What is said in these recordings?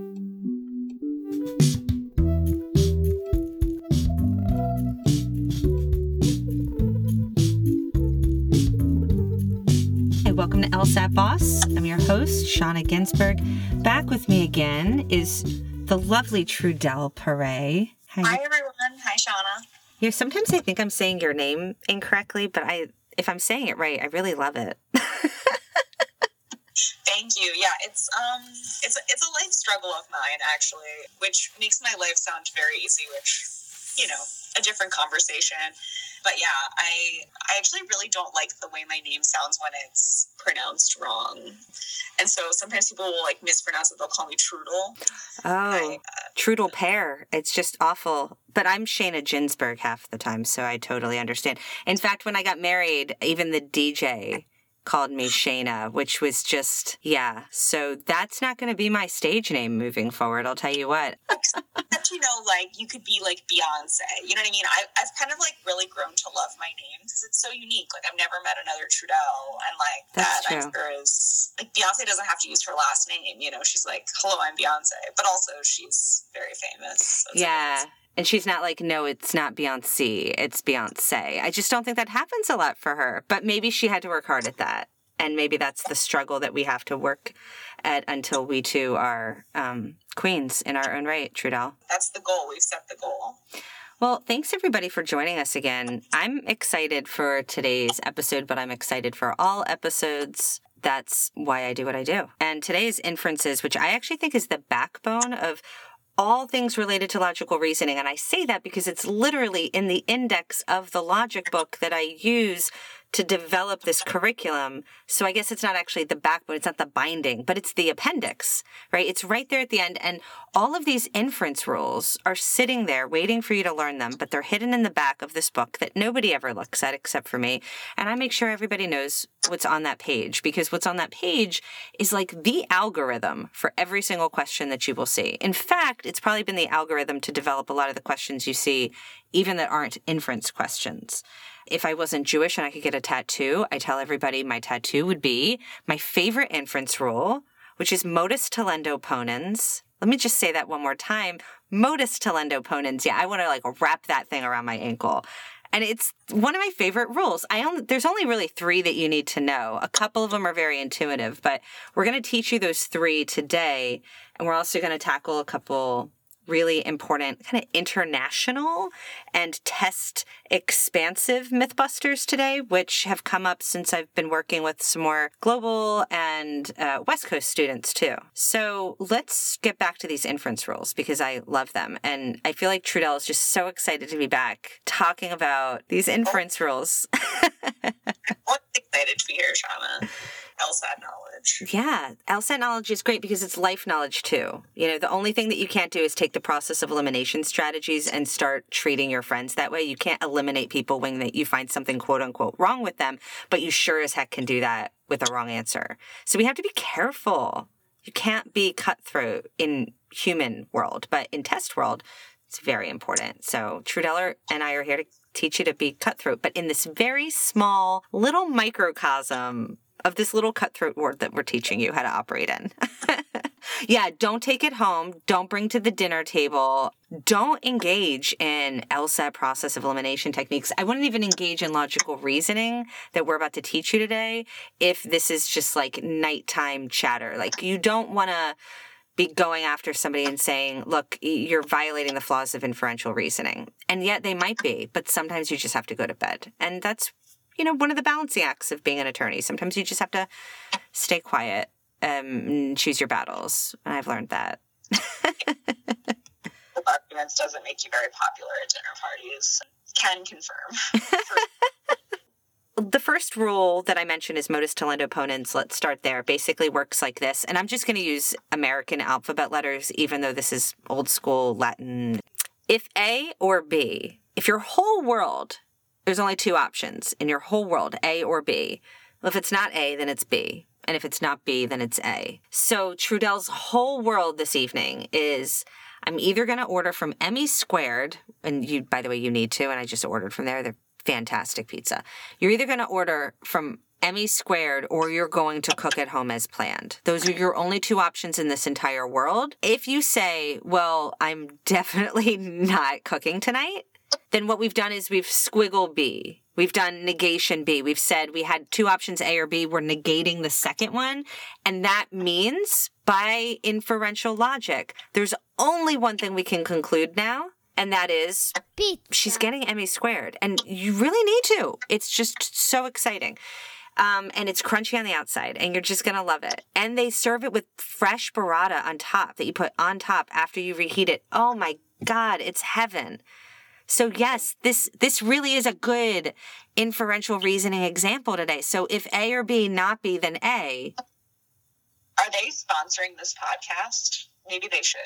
Hi, welcome to LSAT Boss. I'm your host, Shauna Ginsberg. Back with me again is the lovely Trudell Perret. Hi, everyone. Hi, Shauna. Yeah, sometimes I think I'm saying your name incorrectly, but I if I'm saying it right, I really love it. You. Yeah, it's um it's a, it's a life struggle of mine actually, which makes my life sound very easy, which you know, a different conversation. But yeah, I I actually really don't like the way my name sounds when it's pronounced wrong. And so sometimes people will like mispronounce it. They'll call me Trudel. Oh, I, uh, Trudel pear. It's just awful. But I'm Shayna Ginsberg half the time, so I totally understand. In fact, when I got married, even the DJ called me Shayna, which was just, yeah. So that's not going to be my stage name moving forward. I'll tell you what. Except, you know, like you could be like Beyonce. You know what I mean? I, I've kind of like really grown to love my name because it's so unique. Like I've never met another Trudell. And like that's that, true. Sure is like Beyonce doesn't have to use her last name. You know, she's like, hello, I'm Beyonce. But also she's very famous. So yeah. And she's not like, no, it's not Beyonce, it's Beyonce. I just don't think that happens a lot for her. But maybe she had to work hard at that. And maybe that's the struggle that we have to work at until we too are um, queens in our own right, Trudell. That's the goal. We've set the goal. Well, thanks everybody for joining us again. I'm excited for today's episode, but I'm excited for all episodes that's why I do what I do. And today's inferences, which I actually think is the backbone of all things related to logical reasoning. And I say that because it's literally in the index of the logic book that I use to develop this curriculum. So I guess it's not actually the backbone, it's not the binding, but it's the appendix, right? It's right there at the end. And all of these inference rules are sitting there waiting for you to learn them, but they're hidden in the back of this book that nobody ever looks at except for me. And I make sure everybody knows what's on that page because what's on that page is like the algorithm for every single question that you will see. In fact, it's probably been the algorithm to develop a lot of the questions you see, even that aren't inference questions if I wasn't Jewish and I could get a tattoo, I tell everybody my tattoo would be my favorite inference rule, which is modus tollendo ponens. Let me just say that one more time. Modus tollendo ponens. Yeah, I want to like wrap that thing around my ankle. And it's one of my favorite rules. I only there's only really 3 that you need to know. A couple of them are very intuitive, but we're going to teach you those 3 today and we're also going to tackle a couple really important kind of international and test expansive mythbusters today, which have come up since I've been working with some more global and uh, West Coast students too. So let's get back to these inference rules because I love them. And I feel like Trudell is just so excited to be back talking about these inference rules. excited to be here, Shauna. LSAT knowledge. Yeah, LSAT knowledge is great because it's life knowledge too. You know, the only thing that you can't do is take the process of elimination strategies and start treating your friends that way. You can't eliminate people when you find something quote unquote wrong with them, but you sure as heck can do that with a wrong answer. So we have to be careful. You can't be cutthroat in human world, but in test world, it's very important. So Trudeller and I are here to teach you to be cutthroat, but in this very small little microcosm of this little cutthroat word that we're teaching you how to operate in. yeah, don't take it home. Don't bring to the dinner table. Don't engage in LSAT process of elimination techniques. I wouldn't even engage in logical reasoning that we're about to teach you today if this is just like nighttime chatter. Like you don't want to be going after somebody and saying, look, you're violating the flaws of inferential reasoning. And yet they might be, but sometimes you just have to go to bed. And that's you know, one of the balancing acts of being an attorney. Sometimes you just have to stay quiet um, and choose your battles. And I've learned that. arguments doesn't make you very popular at dinner parties. Can confirm. the first rule that I mentioned is modus tollendo ponens. Let's start there. Basically works like this. And I'm just going to use American alphabet letters, even though this is old school Latin. If A or B, if your whole world there's only two options in your whole world, A or B. Well, if it's not A, then it's B. And if it's not B, then it's A. So Trudell's whole world this evening is I'm either going to order from Emmy Squared, and you, by the way, you need to, and I just ordered from there. They're fantastic pizza. You're either going to order from Emmy squared or you're going to cook at home as planned. Those are your only two options in this entire world. If you say, well, I'm definitely not cooking tonight, then what we've done is we've squiggle B. We've done negation B. We've said we had two options A or B. We're negating the second one. And that means by inferential logic, there's only one thing we can conclude now. And that is she's getting Emmy squared. And you really need to. It's just so exciting. Um, and it's crunchy on the outside, and you're just gonna love it. And they serve it with fresh burrata on top that you put on top after you reheat it. Oh my God, it's heaven. So yes, this this really is a good inferential reasoning example today. So if A or B, not B, then A. Are they sponsoring this podcast? Maybe they should.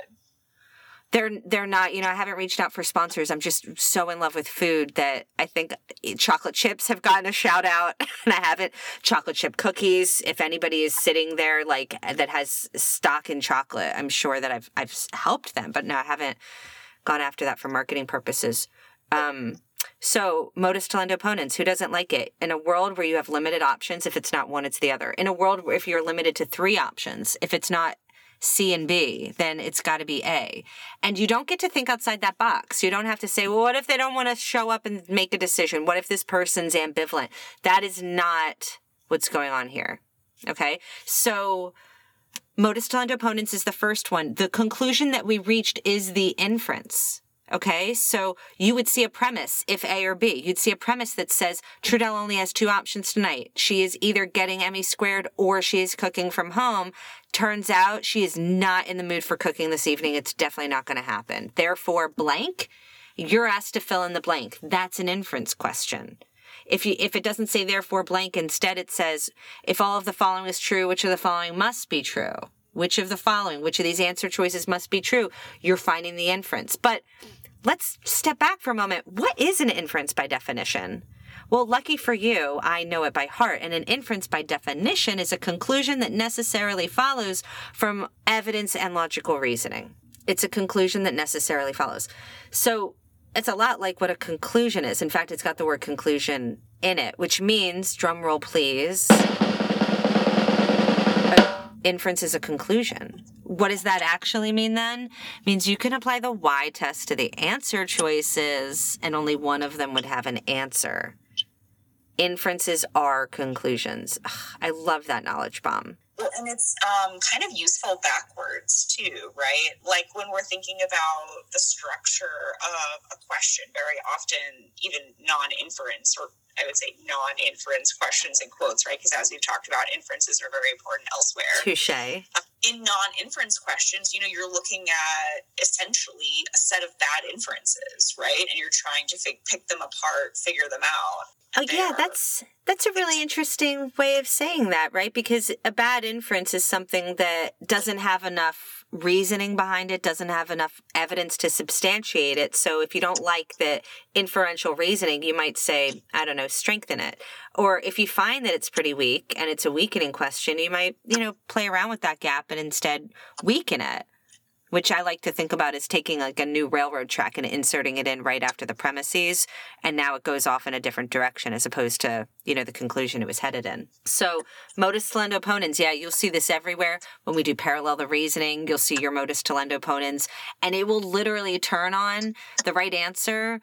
They're they're not, you know, I haven't reached out for sponsors. I'm just so in love with food that I think chocolate chips have gotten a shout out and I haven't. Chocolate chip cookies, if anybody is sitting there like that has stock in chocolate, I'm sure that I've I've helped them, but no, I haven't gone after that for marketing purposes. Um, so, modus tollendo ponens, who doesn't like it? In a world where you have limited options, if it's not one, it's the other. In a world where if you're limited to three options, if it's not C and B, then it's got to be A. And you don't get to think outside that box. You don't have to say, well, what if they don't want to show up and make a decision? What if this person's ambivalent? That is not what's going on here. Okay. So, modus tollendo ponens is the first one. The conclusion that we reached is the inference. Okay, so you would see a premise if A or B. You'd see a premise that says Trudell only has two options tonight. She is either getting Emmy squared or she is cooking from home. Turns out she is not in the mood for cooking this evening. It's definitely not going to happen. Therefore, blank, you're asked to fill in the blank. That's an inference question. If you if it doesn't say therefore blank, instead it says if all of the following is true, which of the following must be true? Which of the following, which of these answer choices must be true? You're finding the inference. But let's step back for a moment. What is an inference by definition? Well, lucky for you, I know it by heart. And an inference by definition is a conclusion that necessarily follows from evidence and logical reasoning. It's a conclusion that necessarily follows. So it's a lot like what a conclusion is. In fact, it's got the word conclusion in it, which means, drum roll please, inference is a conclusion. What does that actually mean then? It means you can apply the Y test to the answer choices and only one of them would have an answer. Inferences are conclusions. Ugh, I love that knowledge bomb. And it's um, kind of useful backwards too, right? Like when we're thinking about the structure of a question, very often, even non inference or I would say non inference questions and quotes, right? Because as we've talked about, inferences are very important elsewhere. Touche. Um, in non inference questions, you know, you're looking at essentially a set of bad inferences, right? And you're trying to f- pick them apart, figure them out. Oh yeah, that's that's a really interesting way of saying that, right? Because a bad inference is something that doesn't have enough reasoning behind it, doesn't have enough evidence to substantiate it. So if you don't like the inferential reasoning, you might say, I don't know, strengthen it. Or if you find that it's pretty weak and it's a weakening question, you might, you know, play around with that gap and instead weaken it which I like to think about as taking like a new railroad track and inserting it in right after the premises. And now it goes off in a different direction as opposed to, you know, the conclusion it was headed in. So modus tollendo ponens, yeah, you'll see this everywhere. When we do parallel the reasoning, you'll see your modus tollendo ponens and it will literally turn on the right answer.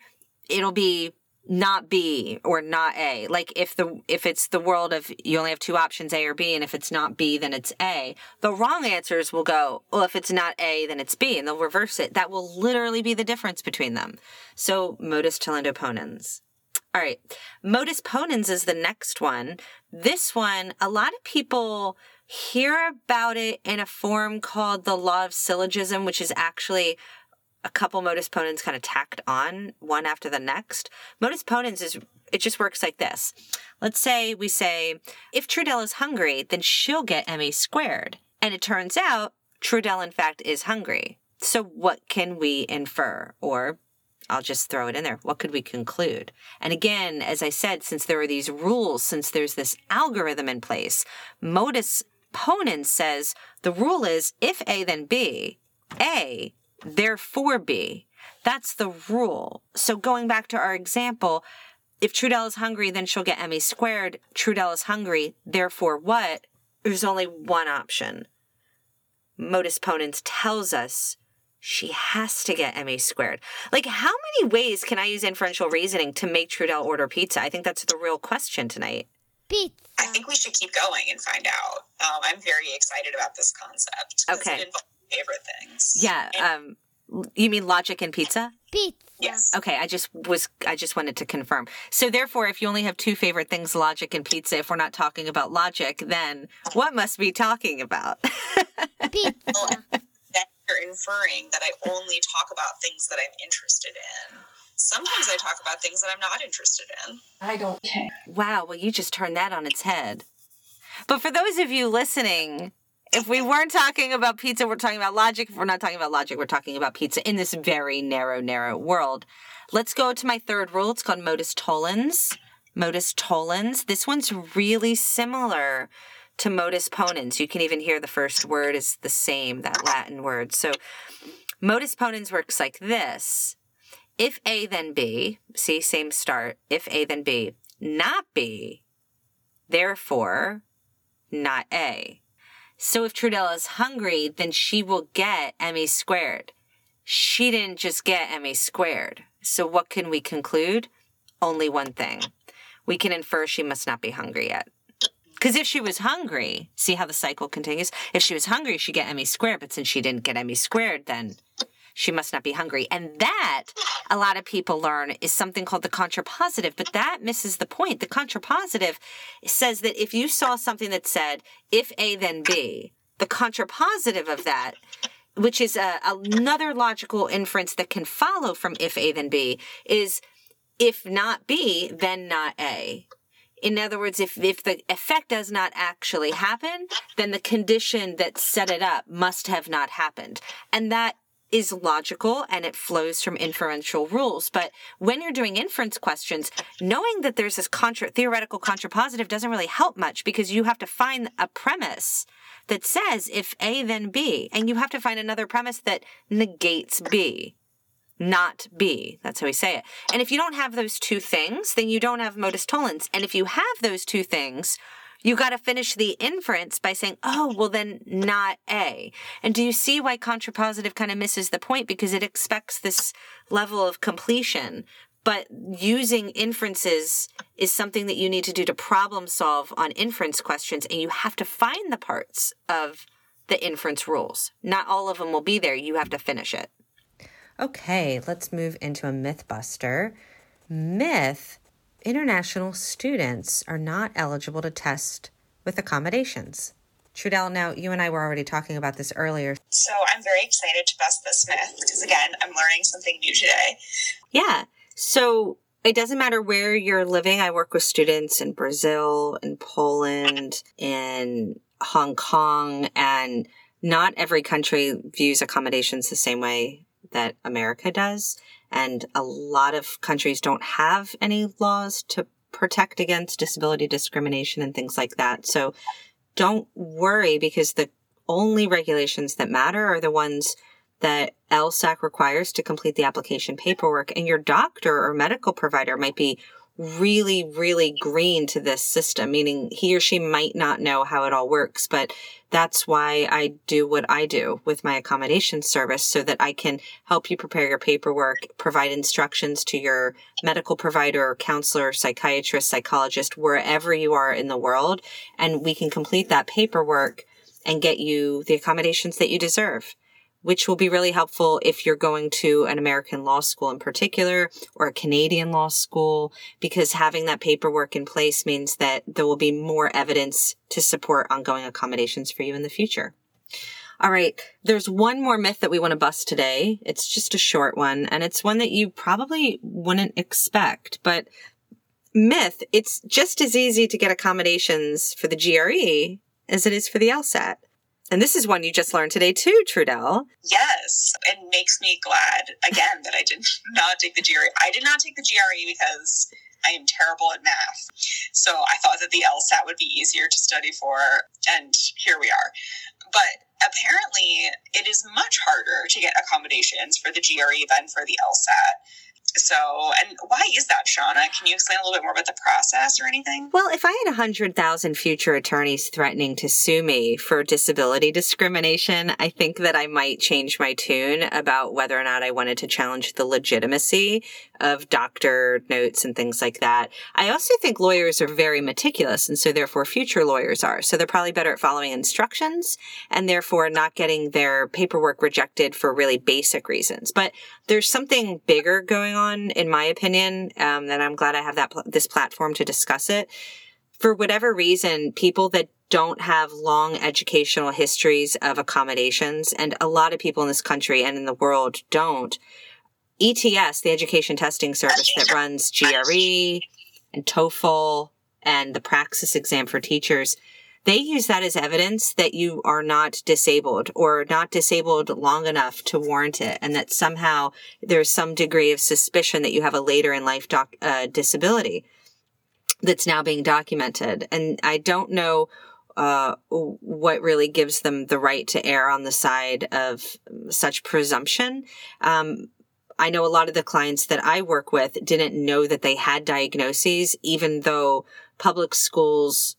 It'll be not B or not A. Like if the if it's the world of you only have two options A or B and if it's not B then it's A. The wrong answers will go, well if it's not A then it's B and they'll reverse it. That will literally be the difference between them. So modus tollendo ponens. All right. Modus ponens is the next one. This one, a lot of people hear about it in a form called the law of syllogism, which is actually a couple modus ponens kind of tacked on one after the next. Modus ponens is it just works like this. Let's say we say if Trudell is hungry, then she'll get Emmy squared. And it turns out Trudell in fact is hungry. So what can we infer or I'll just throw it in there. What could we conclude? And again, as I said, since there are these rules, since there's this algorithm in place, modus ponens says the rule is if A then B, A therefore B. That's the rule. So going back to our example, if Trudell is hungry, then she'll get Emmy squared. Trudell is hungry, therefore what? There's only one option. Modus ponens tells us she has to get Emmy squared. Like, how many ways can I use inferential reasoning to make Trudell order pizza? I think that's the real question tonight. Pizza. I think we should keep going and find out. Um, I'm very excited about this concept. Okay. It involves favorite things. Yeah. And- Um, you mean logic and pizza? Pizza. yes. Okay, I just was I just wanted to confirm. So therefore, if you only have two favorite things, logic and pizza, if we're not talking about logic, then what must we talking about? Pizza. Then you're inferring that I only talk about things that I'm interested in. Sometimes I talk about things that I'm not interested in. I don't care. wow, well you just turned that on its head. But for those of you listening, if we weren't talking about pizza, we're talking about logic. If we're not talking about logic, we're talking about pizza in this very narrow, narrow world. Let's go to my third rule. It's called modus tollens. Modus tollens. This one's really similar to modus ponens. You can even hear the first word is the same, that Latin word. So modus ponens works like this. If A then B, see, same start. If A then B, not B, therefore not A. So if Trudell is hungry, then she will get Emmy squared. She didn't just get Emmy squared. So what can we conclude? Only one thing. We can infer she must not be hungry yet. Because if she was hungry, see how the cycle continues? If she was hungry, she'd get Emmy squared, but since she didn't get Emmy squared, then she must not be hungry. And that, a lot of people learn, is something called the contrapositive, but that misses the point. The contrapositive says that if you saw something that said, if A, then B, the contrapositive of that, which is a, another logical inference that can follow from if A, then B, is if not B, then not A. In other words, if, if the effect does not actually happen, then the condition that set it up must have not happened. And that is logical and it flows from inferential rules. But when you're doing inference questions, knowing that there's this contra- theoretical contrapositive doesn't really help much because you have to find a premise that says if A, then B. And you have to find another premise that negates B not B. That's how we say it. And if you don't have those two things, then you don't have modus tollens. And if you have those two things, you got to finish the inference by saying, oh, well, then not A. And do you see why contrapositive kind of misses the point? Because it expects this level of completion. But using inferences is something that you need to do to problem solve on inference questions. And you have to find the parts of the inference rules. Not all of them will be there. You have to finish it. Okay, let's move into a myth buster. Myth international students are not eligible to test with accommodations. Trudell, now you and I were already talking about this earlier. So I'm very excited to bust this myth because, again, I'm learning something new today. Yeah. So it doesn't matter where you're living. I work with students in Brazil, in Poland, in Hong Kong, and not every country views accommodations the same way that America does. And a lot of countries don't have any laws to protect against disability discrimination and things like that. So don't worry because the only regulations that matter are the ones that LSAC requires to complete the application paperwork. And your doctor or medical provider might be really, really green to this system, meaning he or she might not know how it all works. But that's why I do what I do with my accommodation service so that I can help you prepare your paperwork, provide instructions to your medical provider, counselor, psychiatrist, psychologist, wherever you are in the world. And we can complete that paperwork and get you the accommodations that you deserve which will be really helpful if you're going to an American law school in particular or a Canadian law school, because having that paperwork in place means that there will be more evidence to support ongoing accommodations for you in the future. All right. There's one more myth that we want to bust today. It's just a short one, and it's one that you probably wouldn't expect, but myth, it's just as easy to get accommodations for the GRE as it is for the LSAT. And this is one you just learned today too, Trudell. Yes, it makes me glad again that I did not take the GRE. I did not take the GRE because I am terrible at math. So I thought that the LSAT would be easier to study for, and here we are. But apparently, it is much harder to get accommodations for the GRE than for the LSAT. So, and why is that, Shauna? Can you explain a little bit more about the process or anything? Well, if I had 100,000 future attorneys threatening to sue me for disability discrimination, I think that I might change my tune about whether or not I wanted to challenge the legitimacy of doctor notes and things like that. I also think lawyers are very meticulous, and so therefore future lawyers are. So they're probably better at following instructions and therefore not getting their paperwork rejected for really basic reasons. But there's something bigger going on, in my opinion, um, and I'm glad I have that pl- this platform to discuss it. For whatever reason, people that don't have long educational histories of accommodations, and a lot of people in this country and in the world don't. ETS, the education testing service that runs GRE and TOEFL and the praxis exam for teachers, they use that as evidence that you are not disabled or not disabled long enough to warrant it and that somehow there's some degree of suspicion that you have a later in life doc, uh, disability that's now being documented. And I don't know uh, what really gives them the right to err on the side of such presumption. Um, I know a lot of the clients that I work with didn't know that they had diagnoses, even though public schools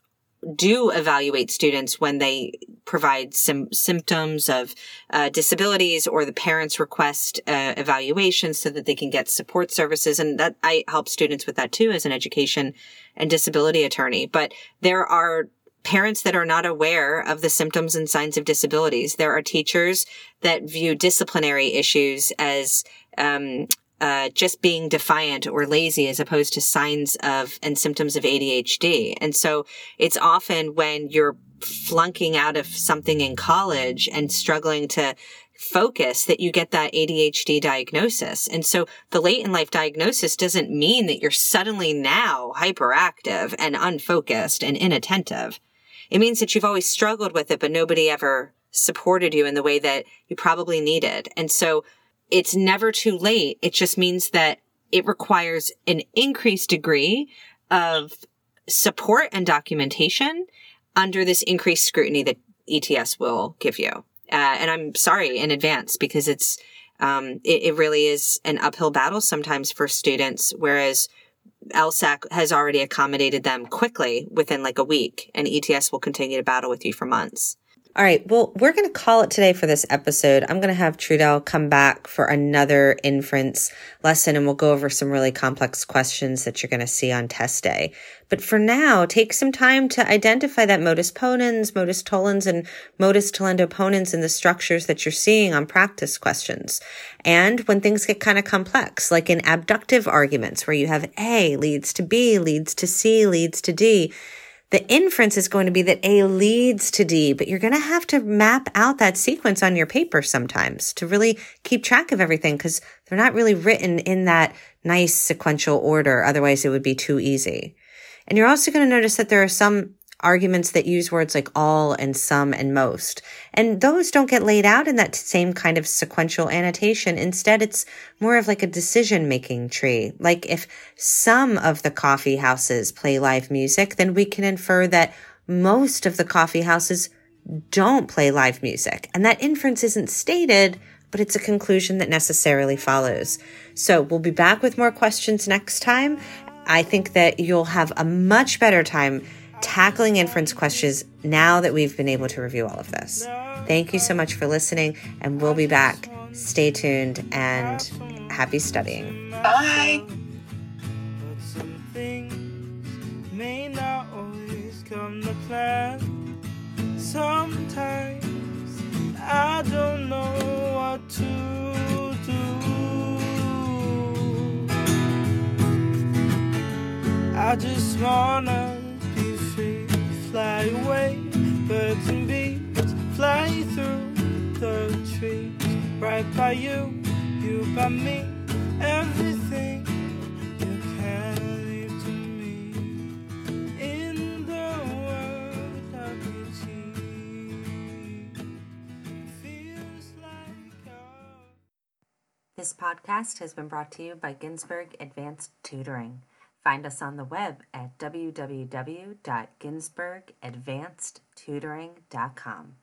do evaluate students when they provide some symptoms of uh, disabilities or the parents request uh, evaluation so that they can get support services. And that i help students with that too as an education and disability attorney. But there are parents that are not aware of the symptoms and signs of disabilities. There are teachers that view disciplinary issues as um, uh, just being defiant or lazy as opposed to signs of and symptoms of ADHD. And so it's often when you're flunking out of something in college and struggling to focus that you get that ADHD diagnosis. And so the late in life diagnosis doesn't mean that you're suddenly now hyperactive and unfocused and inattentive. It means that you've always struggled with it, but nobody ever supported you in the way that you probably needed. And so it's never too late. It just means that it requires an increased degree of support and documentation under this increased scrutiny that ETS will give you. Uh, and I'm sorry in advance because it's, um, it, it really is an uphill battle sometimes for students, whereas LSAC has already accommodated them quickly within like a week and ETS will continue to battle with you for months. All right. Well, we're going to call it today for this episode. I'm going to have Trudell come back for another inference lesson and we'll go over some really complex questions that you're going to see on test day. But for now, take some time to identify that modus ponens, modus tollens, and modus tollendo ponens in the structures that you're seeing on practice questions. And when things get kind of complex, like in abductive arguments where you have A leads to B, leads to C, leads to D, the inference is going to be that A leads to D, but you're going to have to map out that sequence on your paper sometimes to really keep track of everything because they're not really written in that nice sequential order. Otherwise, it would be too easy. And you're also going to notice that there are some arguments that use words like all and some and most. And those don't get laid out in that same kind of sequential annotation. Instead, it's more of like a decision making tree. Like if some of the coffee houses play live music, then we can infer that most of the coffee houses don't play live music. And that inference isn't stated, but it's a conclusion that necessarily follows. So we'll be back with more questions next time. I think that you'll have a much better time tackling inference questions now that we've been able to review all of this. Thank you so much for listening, and we'll be back. Stay tuned and happy studying. Bye. Sometimes I don't know what to do. I just wanna fly away. Birds and bees fly through the trees. Right by you, you by me. Everything you can leave to me. In the world of like This podcast has been brought to you by Ginsberg Advanced Tutoring. Find us on the web at www.ginsbergadvancedtutoring.com.